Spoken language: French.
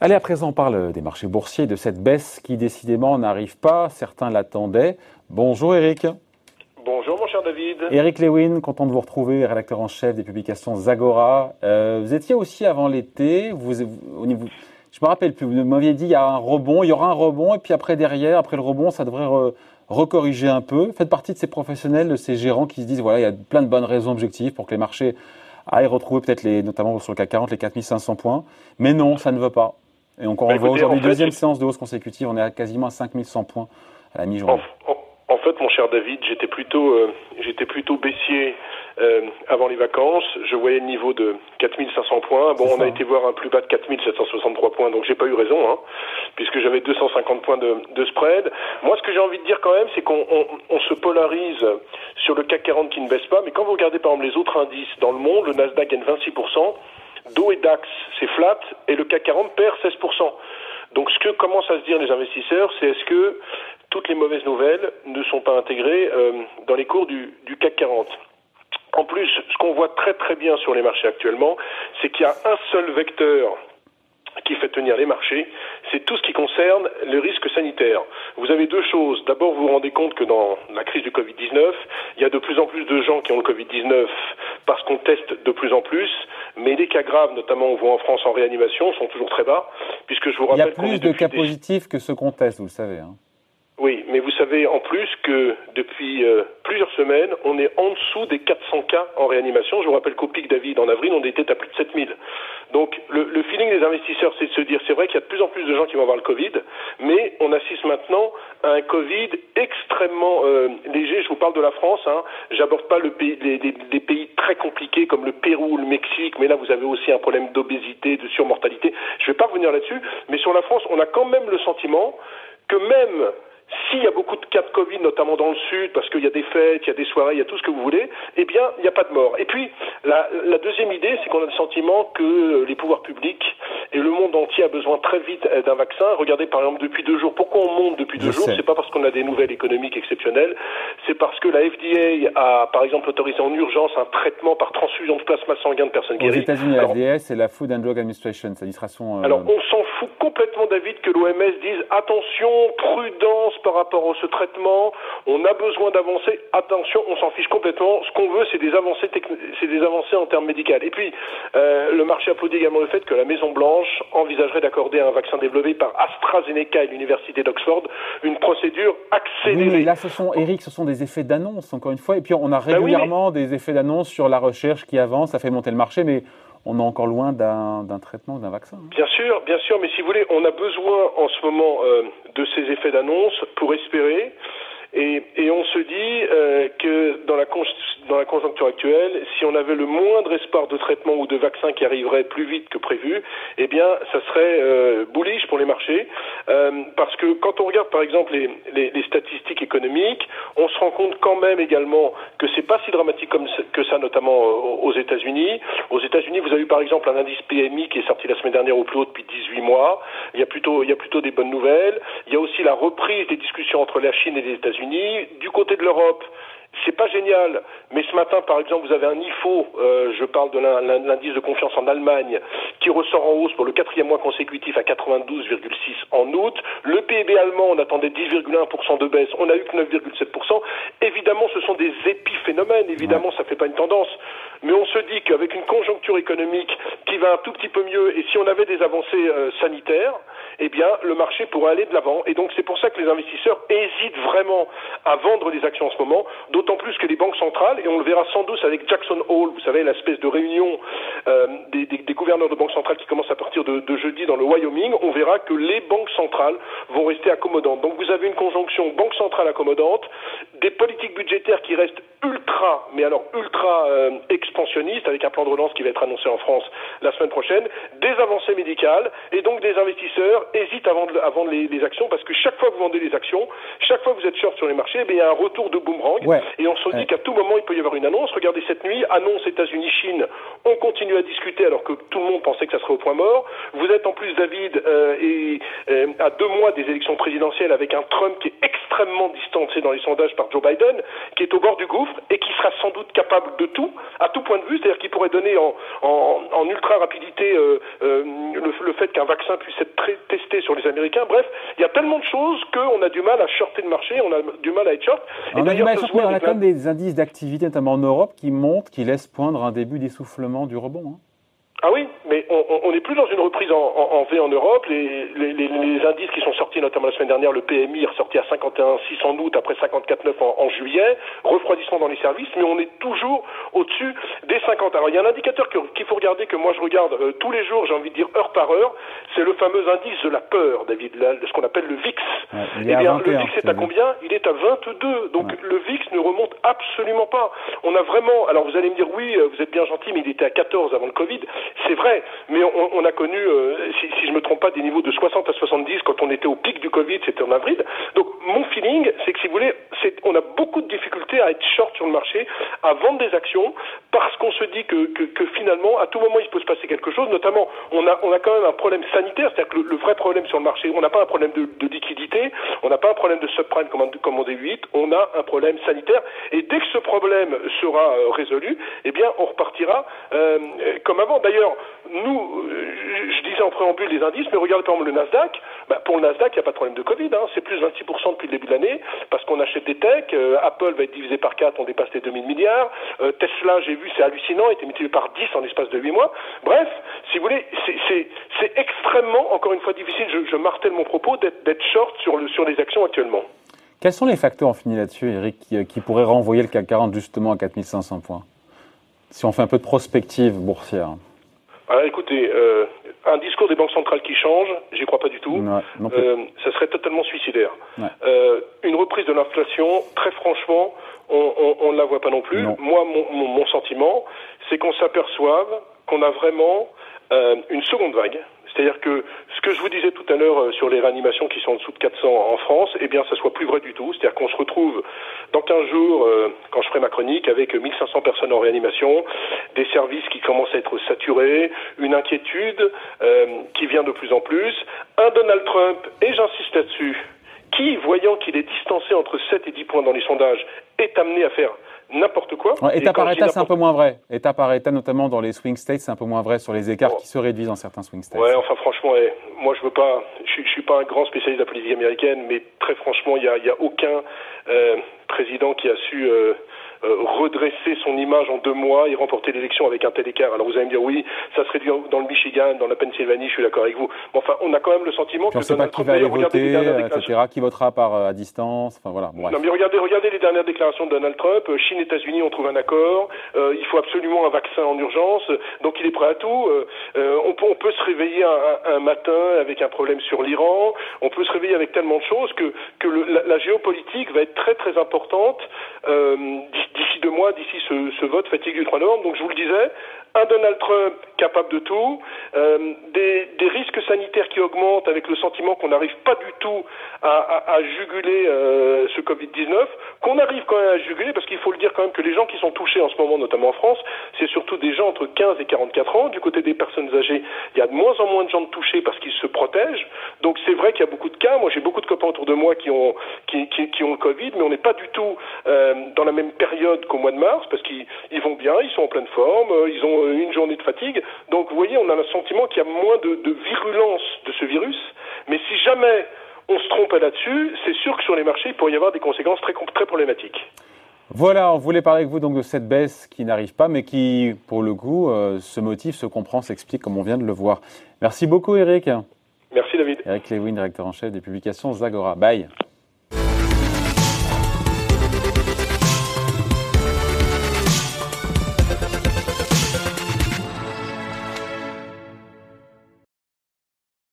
Allez, à présent, on parle des marchés boursiers, de cette baisse qui décidément n'arrive pas. Certains l'attendaient. Bonjour Eric. Bonjour mon cher David. Eric Lewin, content de vous retrouver, rédacteur en chef des publications Zagora. Euh, vous étiez aussi avant l'été, vous, au niveau, je me rappelle plus, vous m'aviez dit il y a un rebond, il y aura un rebond, et puis après derrière, après le rebond, ça devrait recorriger un peu. Faites partie de ces professionnels, de ces gérants qui se disent voilà, il y a plein de bonnes raisons objectives pour que les marchés aillent retrouver peut-être les, notamment sur le CAC 40, les 4500 points. Mais non, ça ne veut pas. Et encore, on bah, voit aujourd'hui deuxième séance de hausse consécutive, on est à quasiment à 5100 points à la mi-journée. En, fait, mon cher David, j'étais plutôt, euh, j'étais plutôt baissier euh, avant les vacances. Je voyais le niveau de 4500 points. Bon, on a été voir un plus bas de 4763 points, donc j'ai pas eu raison, hein, puisque j'avais 250 points de, de, spread. Moi, ce que j'ai envie de dire quand même, c'est qu'on on, se polarise sur le CAC 40 qui ne baisse pas, mais quand vous regardez par exemple les autres indices dans le monde, le Nasdaq gagne 26% Dow et DAX, c'est flat, et le CAC 40 perd 16%. Donc ce que commencent à se dire les investisseurs, c'est est-ce que toutes les mauvaises nouvelles ne sont pas intégrées euh, dans les cours du, du CAC 40 en plus, ce qu'on voit très très bien sur les marchés actuellement, c'est qu'il y a un seul vecteur qui fait tenir les marchés, c'est tout ce qui concerne le risque sanitaire. Vous avez deux choses. D'abord, vous vous rendez compte que dans la crise du Covid-19, il y a de plus en plus de gens qui ont le Covid-19 parce qu'on teste de plus en plus, mais les cas graves, notamment on voit en France en réanimation, sont toujours très bas, puisque je vous rappelle Il y a plus de cas positifs que ceux qu'on teste, vous le savez. Hein. Oui, mais vous savez en plus que depuis euh, plusieurs semaines, on est en dessous des 400 cas en réanimation. Je vous rappelle qu'au pic David, en avril, on était à plus de 7000. Donc le, le feeling des investisseurs, c'est de se dire, c'est vrai qu'il y a de plus en plus de gens qui vont avoir le Covid, mais on assiste maintenant à un Covid extrêmement euh, léger. Je vous parle de la France, hein. j'aborde pas le pays, les, les, pays très compliqués comme le Pérou, le Mexique, mais là vous avez aussi un problème d'obésité, de surmortalité. Je ne vais pas revenir là-dessus, mais sur la France, on a quand même le sentiment que même s'il y a beaucoup de cas de Covid, notamment dans le sud, parce qu'il y a des fêtes, il y a des soirées, il y a tout ce que vous voulez, eh bien, il n'y a pas de mort. Et puis, la, deuxième idée, c'est qu'on a le sentiment que les pouvoirs publics a besoin très vite d'un vaccin. Regardez, par exemple, depuis deux jours. Pourquoi on monte depuis deux jours C'est pas parce qu'on a des nouvelles économiques exceptionnelles, c'est parce que la FDA a, par exemple, autorisé en urgence un traitement par transfusion de plasma sanguin de personnes guéries. Aux États-Unis, la FDA, c'est la Food and Drug Administration, c'est l'administration. Euh... Alors, on s'en fout complètement, David, que l'OMS dise attention, prudence par rapport à ce traitement, on a besoin d'avancer, attention, on s'en fiche complètement, ce qu'on veut c'est des avancées c'est des avancées en termes médicaux. Et puis, euh, le marché applaudit également le fait que la Maison Blanche envisagerait d'accorder à un vaccin développé par AstraZeneca et l'Université d'Oxford une procédure accélérée. Oui, mais là, ce sont, Eric, ce sont des effets d'annonce, encore une fois, et puis on a ben régulièrement des effets d'annonce sur la recherche qui avance, ça fait monter le marché, mais on est encore loin d'un traitement, d'un vaccin. Hein. Bien sûr, bien sûr, mais si vous voulez, on a besoin en ce moment euh, de ces effets d'annonce pour espérer et, et, on se dit euh, que dans la, dans la conjoncture actuelle, si on avait le moindre espoir de traitement ou de vaccin qui arriverait plus vite que prévu, eh bien, ça serait euh, bullish pour les marchés, euh, parce que quand on regarde par exemple les, statistiques économiques, on se rend compte quand même également que c'est pas si dramatique que ça, notamment euh, aux États-Unis. Aux États-Unis, vous avez eu par exemple un indice PMI qui est sorti la semaine dernière au plus haut depuis 18 mois. Il y a plutôt des bonnes nouvelles. Il y a aussi la reprise des discussions entre la Chine et les États-Unis du côté de l'Europe, c'est pas génial, mais ce matin, par exemple, vous avez un IFO, euh, je parle de l'indice de confiance en Allemagne, qui ressort en hausse pour le quatrième mois consécutif à 92,6 en août. Le PIB allemand, on attendait 10,1% de baisse, on a eu que 9,7%. Évidemment, ce sont des épiphénomènes, évidemment, ça fait pas une tendance, mais on se dit qu'avec une conjoncture économique qui va un tout petit peu mieux, et si on avait des avancées euh, sanitaires, eh bien, le marché pourrait aller de l'avant. Et donc, c'est pour ça que les investisseurs hésitent vraiment à vendre les actions en ce moment, d'autant plus que les banques centrales, et on le verra sans doute avec Jackson Hole, vous savez, l'espèce de réunion euh, des, des, des, gouverneurs de banques centrales qui commence à partir de, de, jeudi dans le Wyoming, on verra que les banques centrales vont rester accommodantes. Donc, vous avez une conjonction banque centrale accommodante, des politiques budgétaires qui restent ultra, mais alors ultra euh, expansionnistes, avec un plan de relance qui va être annoncé en France la semaine prochaine, des avancées médicales, et donc des investisseurs hésite à vendre, à vendre les, les, actions parce que chaque fois que vous vendez les actions, chaque fois que vous êtes short sur les marchés, eh il y a un retour de boomerang. Et on se dit qu'à tout moment, il peut y avoir une annonce. Regardez cette nuit, annonce États-Unis-Chine. On continue à discuter alors que tout le monde pensait que ça serait au point mort. Vous êtes en plus, David, euh, et, euh, à deux mois des élections présidentielles avec un Trump qui est extrêmement distancé dans les sondages par Joe Biden, qui est au bord du gouffre et qui sera sans doute capable de tout, à tout point de vue, c'est-à-dire qu'il pourrait donner en, en, ultra rapidité euh, euh, le, fait qu'un vaccin puisse être sur les Américains. Bref, il y a tellement de choses qu'on a du mal à shorter le marché, on a du mal à être short. on a du mal à shorter, on a quand même des indices d'activité, notamment en Europe, qui montrent, qui laissent poindre un début d'essoufflement du rebond. Hein. On n'est plus dans une reprise en, en, V en Europe. Les, les, les, indices qui sont sortis, notamment la semaine dernière, le PMI est ressorti à 51,6 en août, après 54,9 en, en, juillet. Refroidissement dans les services, mais on est toujours au-dessus des 50. Alors il y a un indicateur qu'il faut regarder, que moi je regarde euh, tous les jours, j'ai envie de dire heure par heure, c'est le fameux indice de la peur, David, de ce qu'on appelle le VIX. eh bien, le VIX est à combien? Il est à 22. Donc le VIX ne remonte absolument pas. On a vraiment, alors vous allez me dire, oui, euh, vous êtes bien gentil, mais il était à 14 avant le Covid. C'est vrai, mais on, a connu, euh, si, si, je me trompe pas, des niveaux de 60 à 70 quand on était au pic du Covid, c'était en avril. Donc mon feeling, c'est que si vous voulez, on a beaucoup de difficultés à être short sur le marché, à vendre des actions, parce qu'on se dit que, que, que, finalement, à tout moment, il peut se passer quelque chose. Notamment, on a, on a quand même un problème sanitaire, c'est-à-dire que le, vrai problème sur le marché, on n'a pas un problème de, de liquidité, on n'a pas un problème de subprime comme, comme en D8, on a un problème sanitaire. Et dès que ce problème sera euh, résolu, eh bien, on repartira euh, comme avant. D'ailleurs, nous, euh, je disais en préambule les indices, mais regardez par exemple le Nasdaq. Bah, pour le Nasdaq, il n'y a pas de problème de Covid. Hein. C'est plus 26% depuis le début de l'année parce qu'on achète des techs. Euh, Apple va être divisé par 4, on dépasse les 2000 milliards. Euh, Tesla, j'ai vu, c'est hallucinant, a été multiplié par 10 en l'espace de 8 mois. Bref, si vous voulez, c'est extrêmement, encore une fois, difficile, je, je martèle mon propos, d'être short sur, le, sur les actions actuellement. Quels sont les facteurs, en fini là-dessus, Eric, qui, qui pourraient renvoyer le CAC 40 justement à 4500 points? Si on fait un peu de prospective boursière. Alors écoutez, euh, un discours des banques centrales qui change, j'y crois pas du tout. euh, ça serait totalement suicidaire. Euh, une reprise de l'inflation, très franchement, on ne la voit pas non plus. Moi, mon, mon sentiment, c'est qu'on s'aperçoive qu'on a vraiment euh, une seconde vague c'est-à-dire que ce que je vous disais tout à l'heure euh, sur les réanimations qui sont en dessous de 400 en France, eh bien, ça soit plus vrai du tout. C'est-à-dire qu'on se retrouve dans 15 jours, euh, quand je ferai ma chronique, avec 1500 personnes en réanimation, des services qui commencent à être saturés, une inquiétude euh, qui vient de plus en plus, un Donald Trump, et j'insiste là-dessus, qui, voyant qu'il est distancé entre 7 et 10 points dans les sondages, est amené à faire n'importe quoi. état par état, c'est un peu moins vrai. État par état, notamment dans les swing states, c'est un peu moins vrai sur les écarts qui se réduisent dans certains swing states. Ouais, enfin franchement, moi je veux pas, je, je suis pas un grand spécialiste de la politique américaine, mais très franchement, il y a, y a, aucun euh, président qui a su euh, redresser son image en deux mois et remporter l'élection avec un tel écart. Alors vous allez me dire oui, ça serait dans le Michigan, dans la Pennsylvanie, je suis d'accord avec vous. Mais enfin, on a quand même le sentiment que on ne sait pas qui va aller voter, etc. Qui votera par euh, à distance. Enfin voilà. Non mais regardez, regardez les dernières déclarations de Donald Trump. Euh, Chine, États-Unis, on trouve un accord. il faut absolument un vaccin en urgence. Donc il est prêt à tout. on, peut, on peut se réveiller un, un, matin avec un problème sur l'Iran. On peut se réveiller avec tellement de choses que que le, la, la, géopolitique va être très très importante d'ici deux mois, d'ici ce, ce, vote fatigue du 3 novembre. Donc je vous le disais, un Donald Trump capable de tout, euh, des, des, risques sanitaires qui augmentent avec le sentiment qu'on n'arrive pas du tout à, à, à juguler euh, ce Covid-19, qu'on arrive quand même à juguler, parce qu'il faut le dire quand même que les gens qui sont touchés en ce moment, notamment en France, c'est surtout des gens entre 15 et 44 ans. Du côté des personnes âgées, il y a de moins en moins de gens touchés parce qu'ils se protègent. Donc c'est vrai qu'il y a beaucoup de cas. Moi, j'ai beaucoup de copains autour de moi qui ont qui, qui, ont le Covid, mais on n'est pas du tout euh, dans la même période qu'au mois de mars, parce qu'ils ils vont bien, ils sont en pleine forme, euh, ils ont une journée de fatigue. Donc vous voyez, on a le sentiment qu'il y a moins de, de virulence de ce virus. Mais si jamais on se trompe là-dessus, c'est sûr que sur les marchés, il pourrait y avoir des conséquences très, très problématiques. Voilà, on voulait parler avec vous donc de cette baisse qui n'arrive pas, mais qui, pour le coup, euh, se motive, se comprend, s'explique comme on vient de le voir. Merci beaucoup, Eric. Merci, David. Eric Lewin, directeur en chef des publications Zagora. Bye.